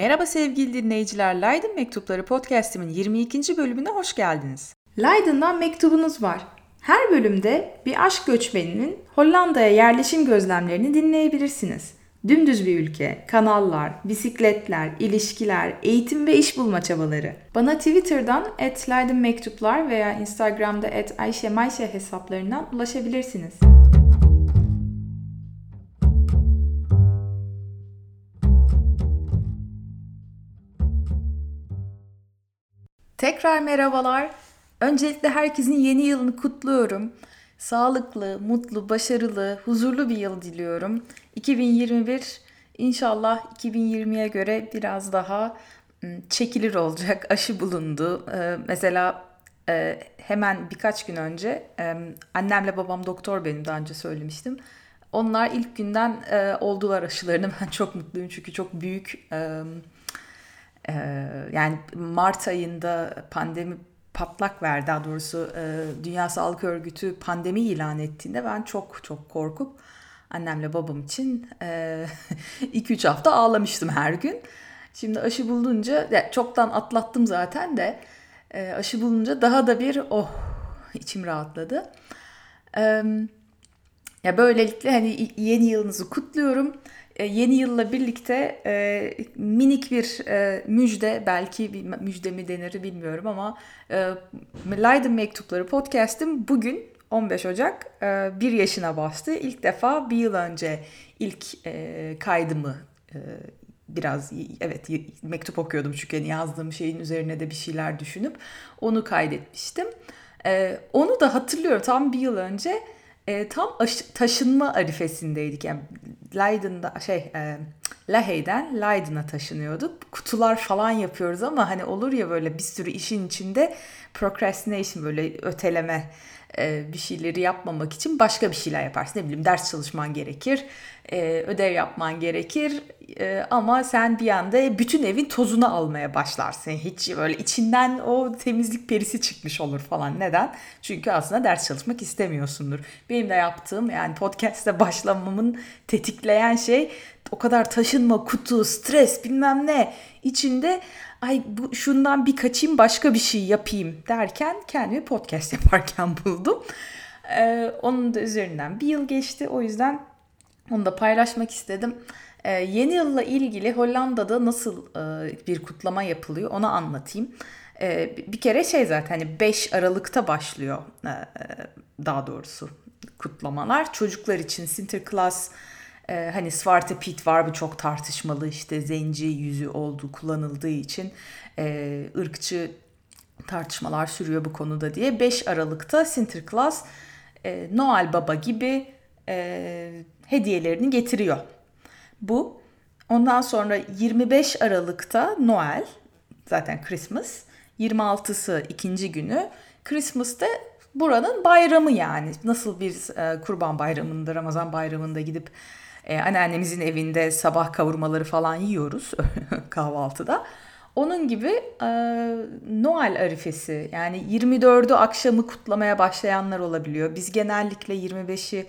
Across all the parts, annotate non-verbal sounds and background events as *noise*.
Merhaba sevgili dinleyiciler, Leiden Mektupları podcast'imin 22. bölümüne hoş geldiniz. Leiden'dan mektubunuz var. Her bölümde bir aşk göçmeninin Hollanda'ya yerleşim gözlemlerini dinleyebilirsiniz. Dümdüz bir ülke, kanallar, bisikletler, ilişkiler, eğitim ve iş bulma çabaları. Bana Twitter'dan @leidenmektuplar veya Instagram'da @ayşemayşe hesaplarından ulaşabilirsiniz. Tekrar merhabalar. Öncelikle herkesin yeni yılını kutluyorum. Sağlıklı, mutlu, başarılı, huzurlu bir yıl diliyorum. 2021 inşallah 2020'ye göre biraz daha çekilir olacak. Aşı bulundu. Mesela e, hemen birkaç gün önce annemle babam doktor benim daha önce söylemiştim. Onlar ilk günden e, oldular aşılarını. *laughs* Ben çok mutluyum çünkü çok büyük yani Mart ayında pandemi patlak verdi daha doğrusu Dünya Sağlık Örgütü pandemi ilan ettiğinde ben çok çok korkup annemle babam için *laughs* 2-3 hafta ağlamıştım her gün. Şimdi aşı bulunca çoktan atlattım zaten de aşı bulunca daha da bir oh içim rahatladı. Ya böylelikle hani yeni yılınızı kutluyorum. E, yeni yılla birlikte e, minik bir e, müjde belki bir müjde mi denir bilmiyorum ama e, Leiden Mektupları podcast'im bugün 15 Ocak e, bir yaşına bastı. İlk defa bir yıl önce ilk e, kaydımı e, biraz evet mektup okuyordum çünkü yani yazdığım şeyin üzerine de bir şeyler düşünüp onu kaydetmiştim. E, onu da hatırlıyorum tam bir yıl önce e, tam aş- taşınma arifesindeydik. Yani Leiden'da şey e, Lahey'den Leiden'a taşınıyorduk. Kutular falan yapıyoruz ama hani olur ya böyle bir sürü işin içinde procrastination böyle öteleme bir şeyleri yapmamak için başka bir şeyler yaparsın. Ne bileyim ders çalışman gerekir, e, ödev yapman gerekir e, ama sen bir anda bütün evin tozunu almaya başlarsın. Hiç böyle içinden o temizlik perisi çıkmış olur falan. Neden? Çünkü aslında ders çalışmak istemiyorsundur. Benim de yaptığım yani podcast'te başlamamın tetikleyen şey o kadar taşınma, kutu, stres bilmem ne içinde ay bu şundan bir kaçayım başka bir şey yapayım derken kendimi podcast *laughs* yaparken buldum. Ee, onun da üzerinden bir yıl geçti. O yüzden onu da paylaşmak istedim. Ee, yeni yılla ilgili Hollanda'da nasıl e, bir kutlama yapılıyor onu anlatayım. Ee, bir kere şey zaten hani 5 Aralık'ta başlıyor e, e, daha doğrusu kutlamalar. Çocuklar için Sinterklaas ee, hani Svarte Piet var bir çok tartışmalı işte zenci yüzü olduğu kullanıldığı için e, ırkçı tartışmalar sürüyor bu konuda diye. 5 Aralık'ta Sinterklaas e, Noel Baba gibi e, hediyelerini getiriyor. Bu. Ondan sonra 25 Aralık'ta Noel zaten Christmas. 26'sı ikinci günü. Christmas'ta buranın bayramı yani. Nasıl bir e, kurban bayramında, Ramazan bayramında gidip e, anneannemizin evinde sabah kavurmaları falan yiyoruz *laughs* kahvaltıda. Onun gibi e, Noel arifesi yani 24'ü akşamı kutlamaya başlayanlar olabiliyor. Biz genellikle 25'i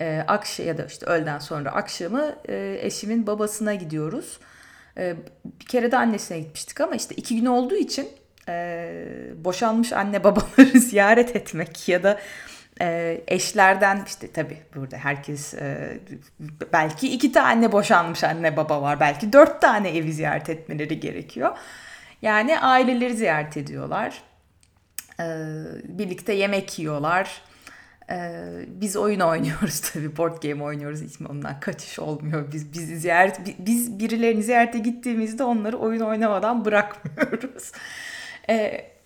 e, akşam ya da işte öğleden sonra akşamı e, eşimin babasına gidiyoruz. E, bir kere de annesine gitmiştik ama işte iki gün olduğu için e, boşanmış anne babaları *laughs* ziyaret etmek ya da e, eşlerden işte tabii burada herkes e, belki iki tane boşanmış anne baba var. Belki dört tane evi ziyaret etmeleri gerekiyor. Yani aileleri ziyaret ediyorlar. E, birlikte yemek yiyorlar. Biz oyun oynuyoruz *laughs* tabii. Board game oynuyoruz. Hiç ondan kaçış olmuyor. Biz bizi ziyaret biz birilerini ziyarete gittiğimizde onları oyun oynamadan bırakmıyoruz.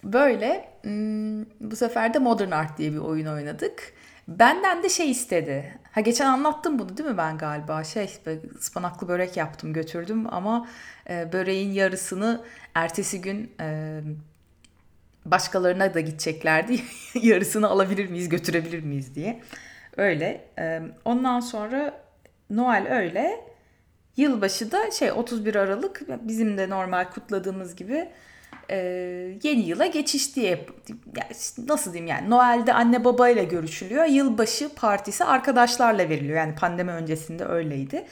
Böyle hmm, bu sefer de Modern Art diye bir oyun oynadık. Benden de şey istedi. Ha geçen anlattım bunu değil mi ben galiba? Şey ıspanaklı börek yaptım götürdüm ama e, böreğin yarısını ertesi gün e, başkalarına da gideceklerdi. *laughs* yarısını alabilir miyiz götürebilir miyiz diye. Öyle. E, ondan sonra Noel öyle. Yılbaşı da şey 31 Aralık bizim de normal kutladığımız gibi e, yeni yıla geçiş diye yani nasıl diyeyim yani Noel'de anne babayla görüşülüyor. Yılbaşı partisi arkadaşlarla veriliyor. Yani pandemi öncesinde öyleydi.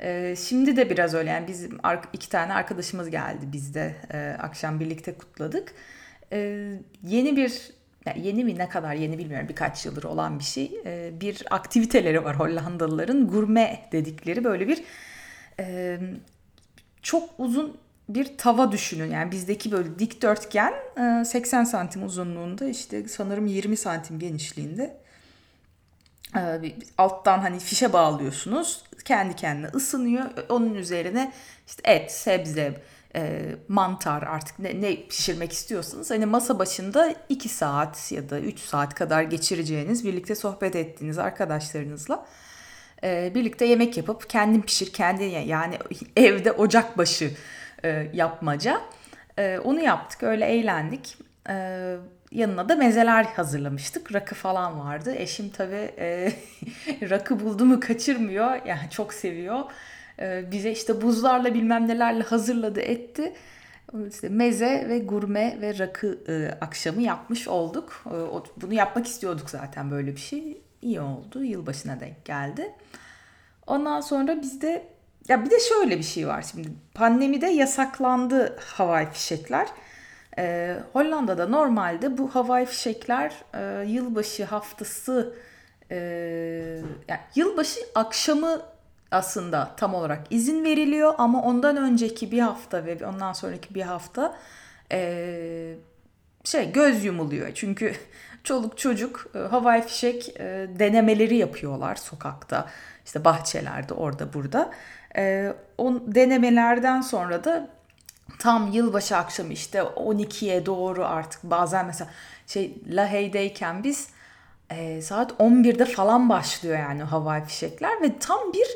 E, şimdi de biraz öyle yani bizim iki tane arkadaşımız geldi bizde e, akşam birlikte kutladık. E, yeni bir yani yeni mi ne kadar yeni bilmiyorum birkaç yıldır olan bir şey. E, bir aktiviteleri var Hollandalıların gurme dedikleri böyle bir e, çok uzun bir tava düşünün. Yani bizdeki böyle dikdörtgen 80 santim uzunluğunda işte sanırım 20 santim genişliğinde alttan hani fişe bağlıyorsunuz. Kendi kendine ısınıyor. Onun üzerine işte et, sebze, e, mantar artık ne, ne pişirmek istiyorsanız hani masa başında 2 saat ya da 3 saat kadar geçireceğiniz birlikte sohbet ettiğiniz arkadaşlarınızla e, birlikte yemek yapıp kendin pişir kendin yani evde ocak başı e, yapmaca e, onu yaptık öyle eğlendik e, yanına da mezeler hazırlamıştık rakı falan vardı eşim tabi e, *laughs* rakı buldu mu kaçırmıyor yani çok seviyor ee, bize işte buzlarla bilmem nelerle hazırladı etti. İşte meze ve gurme ve rakı e, akşamı yapmış olduk. E, bunu yapmak istiyorduk zaten böyle bir şey. İyi oldu. Yılbaşına denk geldi. Ondan sonra bizde ya bir de şöyle bir şey var şimdi. Pandemide yasaklandı havai fişekler. Ee, Hollanda'da normalde bu havai fişekler e, yılbaşı haftası e, yani yılbaşı akşamı aslında tam olarak izin veriliyor ama ondan önceki bir hafta ve ondan sonraki bir hafta e, şey göz yumuluyor. Çünkü *laughs* çoluk çocuk e, havai fişek e, denemeleri yapıyorlar sokakta. işte bahçelerde orada burada. E, o denemelerden sonra da tam yılbaşı akşamı işte 12'ye doğru artık bazen mesela şey Lahey'deyken biz e, saat 11'de falan başlıyor yani havai fişekler ve tam bir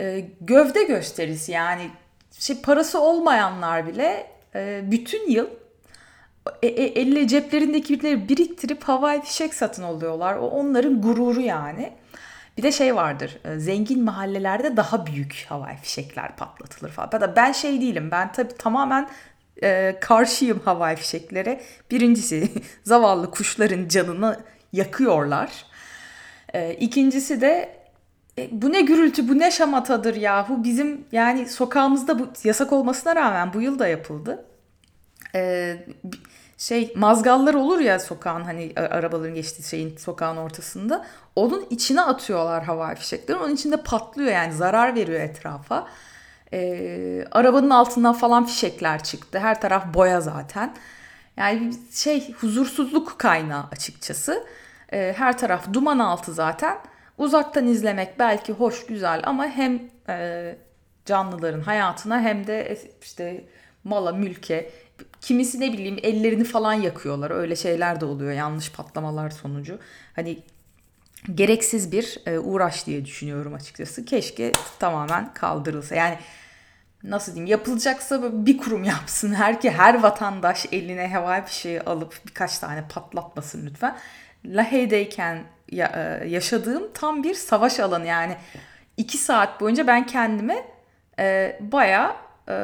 e, gövde gösterisi yani şey parası olmayanlar bile e, bütün yıl e, e, elle ceplerindeki biriktirip havai fişek satın alıyorlar. O onların gururu yani. Bir de şey vardır. E, zengin mahallelerde daha büyük havai fişekler patlatılır falan. Ben şey değilim. Ben tabii tamamen e, karşıyım havai fişeklere. Birincisi *laughs* zavallı kuşların canını yakıyorlar. E, ikincisi de e, bu ne gürültü, bu ne şamatadır yahu. Bizim yani sokağımızda bu yasak olmasına rağmen bu yıl da yapıldı. Ee, şey mazgallar olur ya sokağın hani arabaların geçtiği şeyin sokağın ortasında. Onun içine atıyorlar havai fişekleri. Onun içinde patlıyor yani zarar veriyor etrafa. Ee, arabanın altından falan fişekler çıktı. Her taraf boya zaten. Yani şey huzursuzluk kaynağı açıkçası. Ee, her taraf duman altı zaten. Uzaktan izlemek belki hoş, güzel ama hem e, canlıların hayatına hem de işte mala, mülke, kimisi ne bileyim ellerini falan yakıyorlar. Öyle şeyler de oluyor yanlış patlamalar sonucu. Hani gereksiz bir e, uğraş diye düşünüyorum açıkçası. Keşke tamamen kaldırılsa. Yani nasıl diyeyim yapılacaksa bir kurum yapsın. Her ki her vatandaş eline havai şey alıp birkaç tane patlatmasın lütfen. Lahey'deyken e, yaşadığım tam bir savaş alanı yani. iki saat boyunca ben kendimi e, baya e,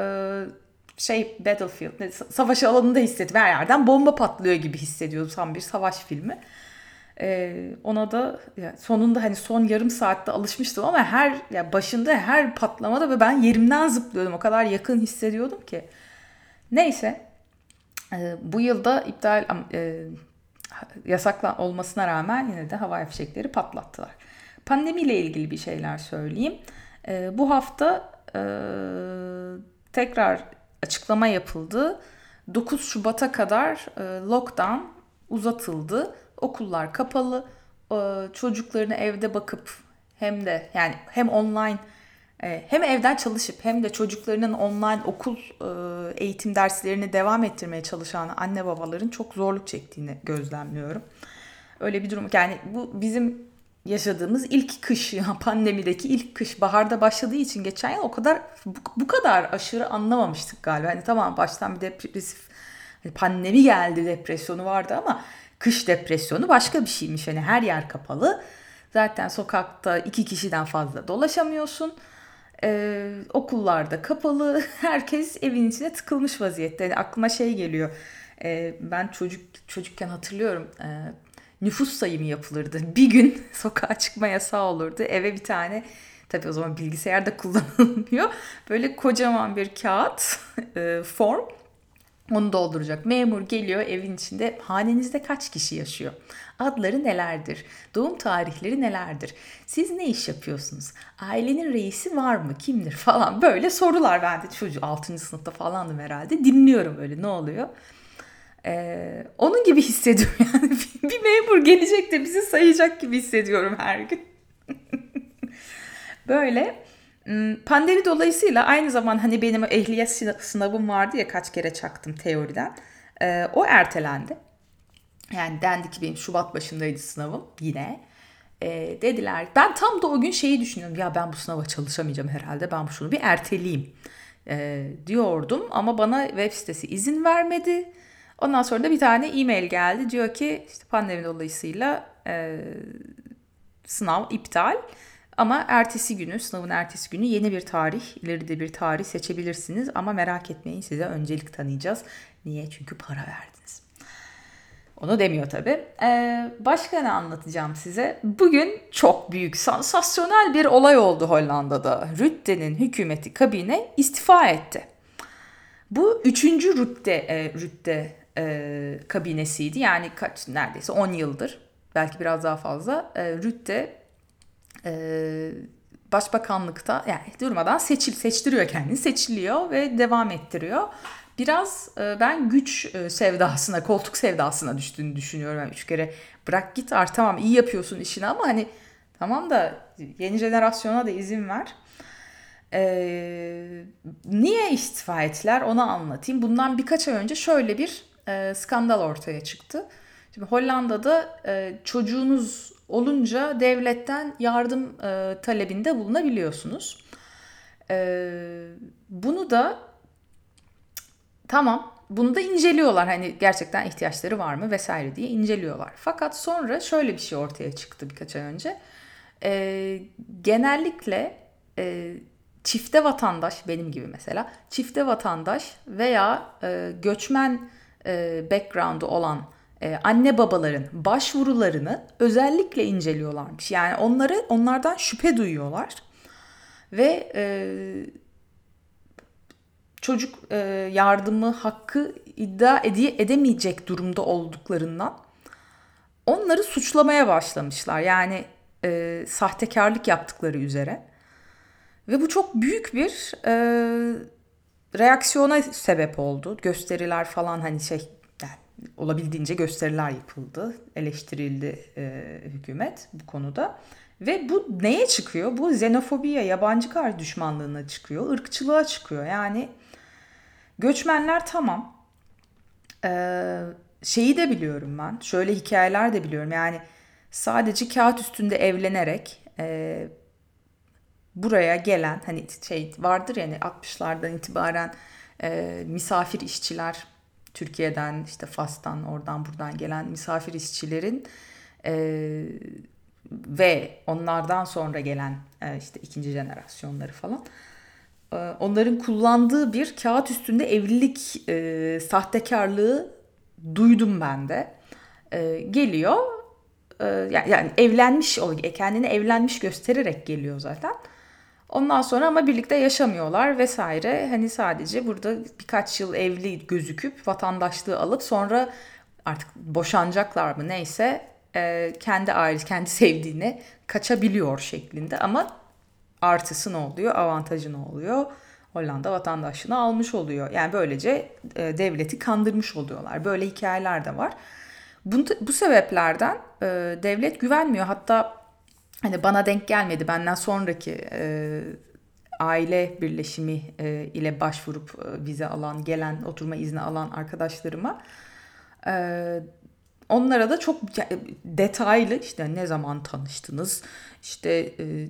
şey battlefield savaş alanında hissettim. Her yerden bomba patlıyor gibi hissediyordum tam bir savaş filmi. Ee, ona da ya sonunda hani son yarım saatte alışmıştım ama her ya başında her patlamada ve ben yerimden zıplıyordum. O kadar yakın hissediyordum ki. Neyse. E, bu yılda iptal e, yasakla olmasına rağmen yine de havai fişekleri patlattılar. Pandemiyle ilgili bir şeyler söyleyeyim. E, bu hafta e, tekrar açıklama yapıldı. 9 Şubat'a kadar e, lockdown uzatıldı. Okullar kapalı. E, çocuklarını evde bakıp hem de yani hem online e, hem evden çalışıp hem de çocuklarının online okul eğitim derslerini devam ettirmeye çalışan anne babaların çok zorluk çektiğini gözlemliyorum. Öyle bir durum yani bu bizim yaşadığımız ilk kış *laughs* pandemideki ilk kış baharda başladığı için geçen yıl o kadar bu, bu kadar aşırı anlamamıştık galiba. Hani tamam baştan bir depresif hani pandemi geldi depresyonu vardı ama kış depresyonu başka bir şeymiş. Hani her yer kapalı. Zaten sokakta iki kişiden fazla dolaşamıyorsun. Ee, okullarda kapalı. *laughs* Herkes evin içine tıkılmış vaziyette. Yani aklıma şey geliyor. Ee, ben çocuk çocukken hatırlıyorum. Ee, nüfus sayımı yapılırdı. *laughs* Bir gün sokağa çıkma yasağı olurdu. Eve bir tane Tabii o zaman bilgisayarda *laughs* kullanılmıyor. Böyle kocaman bir kağıt *laughs* e, form onu dolduracak. Memur geliyor evin içinde hanenizde kaç kişi yaşıyor? Adları nelerdir? Doğum tarihleri nelerdir? Siz ne iş yapıyorsunuz? Ailenin reisi var mı? Kimdir? Falan böyle sorular. Ben de çocuğu 6. sınıfta falandım herhalde. Dinliyorum böyle ne oluyor? Ee, onun gibi hissediyorum *laughs* yani. bir memur gelecek de bizi sayacak gibi hissediyorum her gün. böyle Hmm, pandemi dolayısıyla aynı zaman hani benim ehliyet sınavım vardı ya kaç kere çaktım teoriden. Ee, o ertelendi. Yani dendi ki benim Şubat başındaydı sınavım yine. Ee, dediler ben tam da o gün şeyi düşünüyorum ya ben bu sınava çalışamayacağım herhalde ben şunu bir erteleyeyim ee, diyordum ama bana web sitesi izin vermedi. Ondan sonra da bir tane e-mail geldi diyor ki işte pandemi dolayısıyla e, sınav iptal. Ama ertesi günü, sınavın ertesi günü yeni bir tarih, ileride bir tarih seçebilirsiniz. Ama merak etmeyin size öncelik tanıyacağız. Niye? Çünkü para verdiniz. Onu demiyor tabii. Ee, başka ne anlatacağım size? Bugün çok büyük, sansasyonel bir olay oldu Hollanda'da. Rutte'nin hükümeti kabine istifa etti. Bu üçüncü Rutte, e, Rutte e, kabinesiydi. Yani kaç neredeyse 10 yıldır. Belki biraz daha fazla. E, Rutte e, başbakanlıkta yani durmadan seçil seçtiriyor kendini seçiliyor ve devam ettiriyor. Biraz e, ben güç e, sevdasına, koltuk sevdasına düştüğünü düşünüyorum. Yani üç kere bırak git artık tamam iyi yapıyorsun işini ama hani tamam da yeni jenerasyona da izin ver. Ee, niye istifa ettiler onu anlatayım. Bundan birkaç ay önce şöyle bir e, skandal ortaya çıktı. Şimdi Hollanda'da e, çocuğunuz olunca devletten yardım e, talebinde bulunabiliyorsunuz. E, bunu da tamam bunu da inceliyorlar hani gerçekten ihtiyaçları var mı vesaire diye inceliyorlar. Fakat sonra şöyle bir şey ortaya çıktı birkaç ay önce. E, genellikle e, çifte vatandaş benim gibi mesela çifte vatandaş veya e, göçmen e, background'u olan e, anne babaların başvurularını özellikle inceliyorlarmış. Yani onları onlardan şüphe duyuyorlar ve e, çocuk e, yardımı hakkı iddia ede edemeyecek durumda olduklarından onları suçlamaya başlamışlar. Yani e, sahtekarlık yaptıkları üzere ve bu çok büyük bir e, reaksiyona sebep oldu. Gösteriler falan hani şey olabildiğince gösteriler yapıldı, eleştirildi e, hükümet bu konuda. Ve bu neye çıkıyor? Bu xenofobiye, yabancı kar düşmanlığına çıkıyor, ırkçılığa çıkıyor. Yani göçmenler tamam. Ee, şeyi de biliyorum ben, şöyle hikayeler de biliyorum. Yani sadece kağıt üstünde evlenerek e, buraya gelen hani şey vardır yani 60'lardan itibaren e, misafir işçiler Türkiye'den işte Fas'tan oradan buradan gelen misafir işçilerin e, ve onlardan sonra gelen e, işte ikinci jenerasyonları falan e, onların kullandığı bir kağıt üstünde evlilik e, sahtekarlığı duydum ben de. E, geliyor e, yani, yani evlenmiş kendini evlenmiş göstererek geliyor zaten. Ondan sonra ama birlikte yaşamıyorlar vesaire. Hani sadece burada birkaç yıl evli gözüküp vatandaşlığı alıp sonra artık boşanacaklar mı neyse e, kendi ailesi, kendi *laughs* sevdiğine kaçabiliyor şeklinde. Ama artısı ne oluyor, avantajı ne oluyor? Hollanda vatandaşlığını almış oluyor. Yani böylece e, devleti kandırmış oluyorlar. Böyle hikayeler de var. Bu, bu sebeplerden e, devlet güvenmiyor. Hatta hani bana denk gelmedi. Benden sonraki e, aile birleşimi e, ile başvurup e, vize alan, gelen, oturma izni alan arkadaşlarıma e, onlara da çok detaylı işte ne zaman tanıştınız, işte e,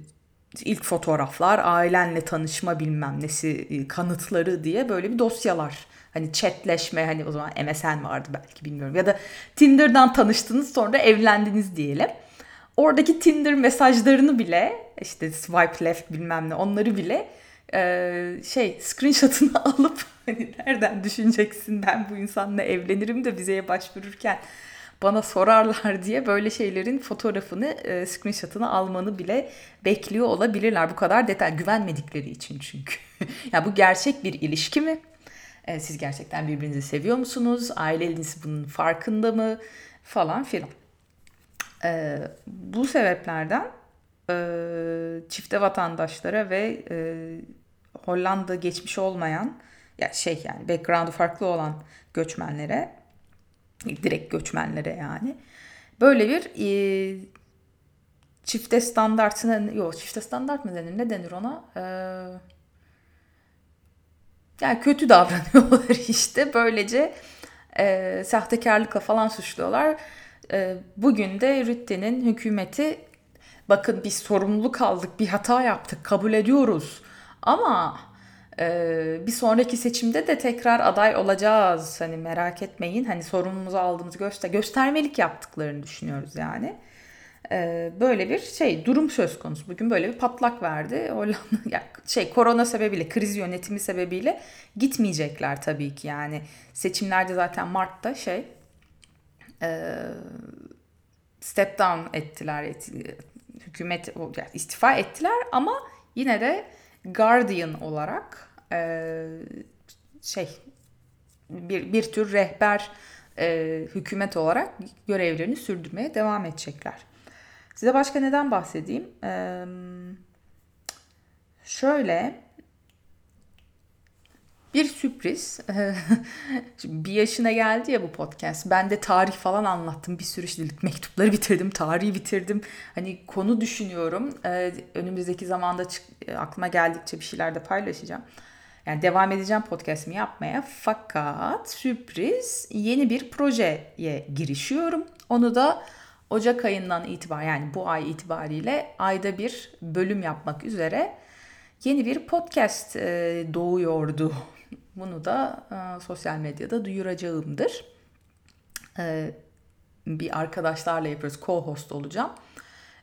ilk fotoğraflar, ailenle tanışma bilmem nesi e, kanıtları diye böyle bir dosyalar. Hani chatleşme hani o zaman MSN vardı belki bilmiyorum. Ya da Tinder'dan tanıştınız sonra evlendiniz diyelim oradaki Tinder mesajlarını bile işte swipe left bilmem ne onları bile e, şey screenshot'ını *laughs* alıp hani nereden düşüneceksin ben bu insanla evlenirim de vizeye başvururken bana sorarlar diye böyle şeylerin fotoğrafını, e, screenshot'ını almanı bile bekliyor olabilirler. Bu kadar detay güvenmedikleri için çünkü. *laughs* ya bu gerçek bir ilişki mi? E, siz gerçekten birbirinizi seviyor musunuz? Aileniz bunun farkında mı? Falan filan. E, bu sebeplerden e, çifte vatandaşlara ve e, Hollanda geçmiş olmayan ya şey yani background'u farklı olan göçmenlere direkt göçmenlere yani böyle bir e, çifte standartına yok çifte standart mı denir ne denir ona? E, yani kötü davranıyorlar *laughs* işte böylece e, sahtekarlıkla falan suçluyorlar bugün de Rütte'nin hükümeti bakın biz sorumluluk aldık bir hata yaptık kabul ediyoruz ama ee, bir sonraki seçimde de tekrar aday olacağız. Hani merak etmeyin. Hani sorumluluğumuzu aldığımızı göster göstermelik yaptıklarını düşünüyoruz yani. Ee, böyle bir şey durum söz konusu. Bugün böyle bir patlak verdi. *laughs* Hollanda ya şey korona sebebiyle, kriz yönetimi sebebiyle gitmeyecekler tabii ki yani. Seçimlerde zaten Mart'ta şey e, step down ettiler. Et, hükümet yani istifa ettiler ama yine de Guardian olarak e, şey bir, bir tür rehber e, hükümet olarak görevlerini sürdürmeye devam edecekler. Size başka neden bahsedeyim? E, şöyle bir sürpriz. *laughs* bir yaşına geldi ya bu podcast. Ben de tarih falan anlattım. Bir sürü işte mektupları bitirdim, tarihi bitirdim. Hani konu düşünüyorum. Ee, önümüzdeki zamanda çık- aklıma geldikçe bir şeyler de paylaşacağım. Yani devam edeceğim podcast'imi yapmaya. Fakat sürpriz yeni bir projeye girişiyorum. Onu da Ocak ayından itibaren yani bu ay itibariyle ayda bir bölüm yapmak üzere yeni bir podcast e, doğuyordu. Bunu da e, sosyal medyada duyuracağımdır. E, bir arkadaşlarla yapıyoruz. Co-host olacağım.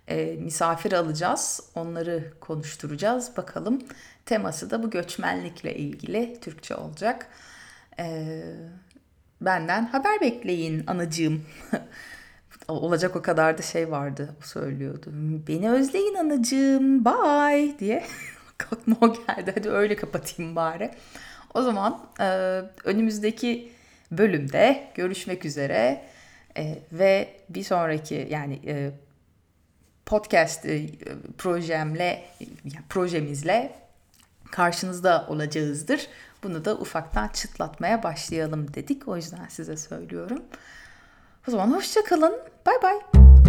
E, misafir alacağız. Onları konuşturacağız. Bakalım teması da bu göçmenlikle ilgili Türkçe olacak. E, benden haber bekleyin anacığım. *laughs* olacak o kadar da şey vardı o söylüyordu. Beni özleyin anacığım bye diye. *laughs* Aklıma o geldi hadi öyle kapatayım bari. O zaman e, önümüzdeki bölümde görüşmek üzere e, ve bir sonraki yani e, podcast e, projemle yani projemizle karşınızda olacağızdır. Bunu da ufaktan çıtlatmaya başlayalım dedik. O yüzden size söylüyorum. O zaman hoşçakalın. Bay bay.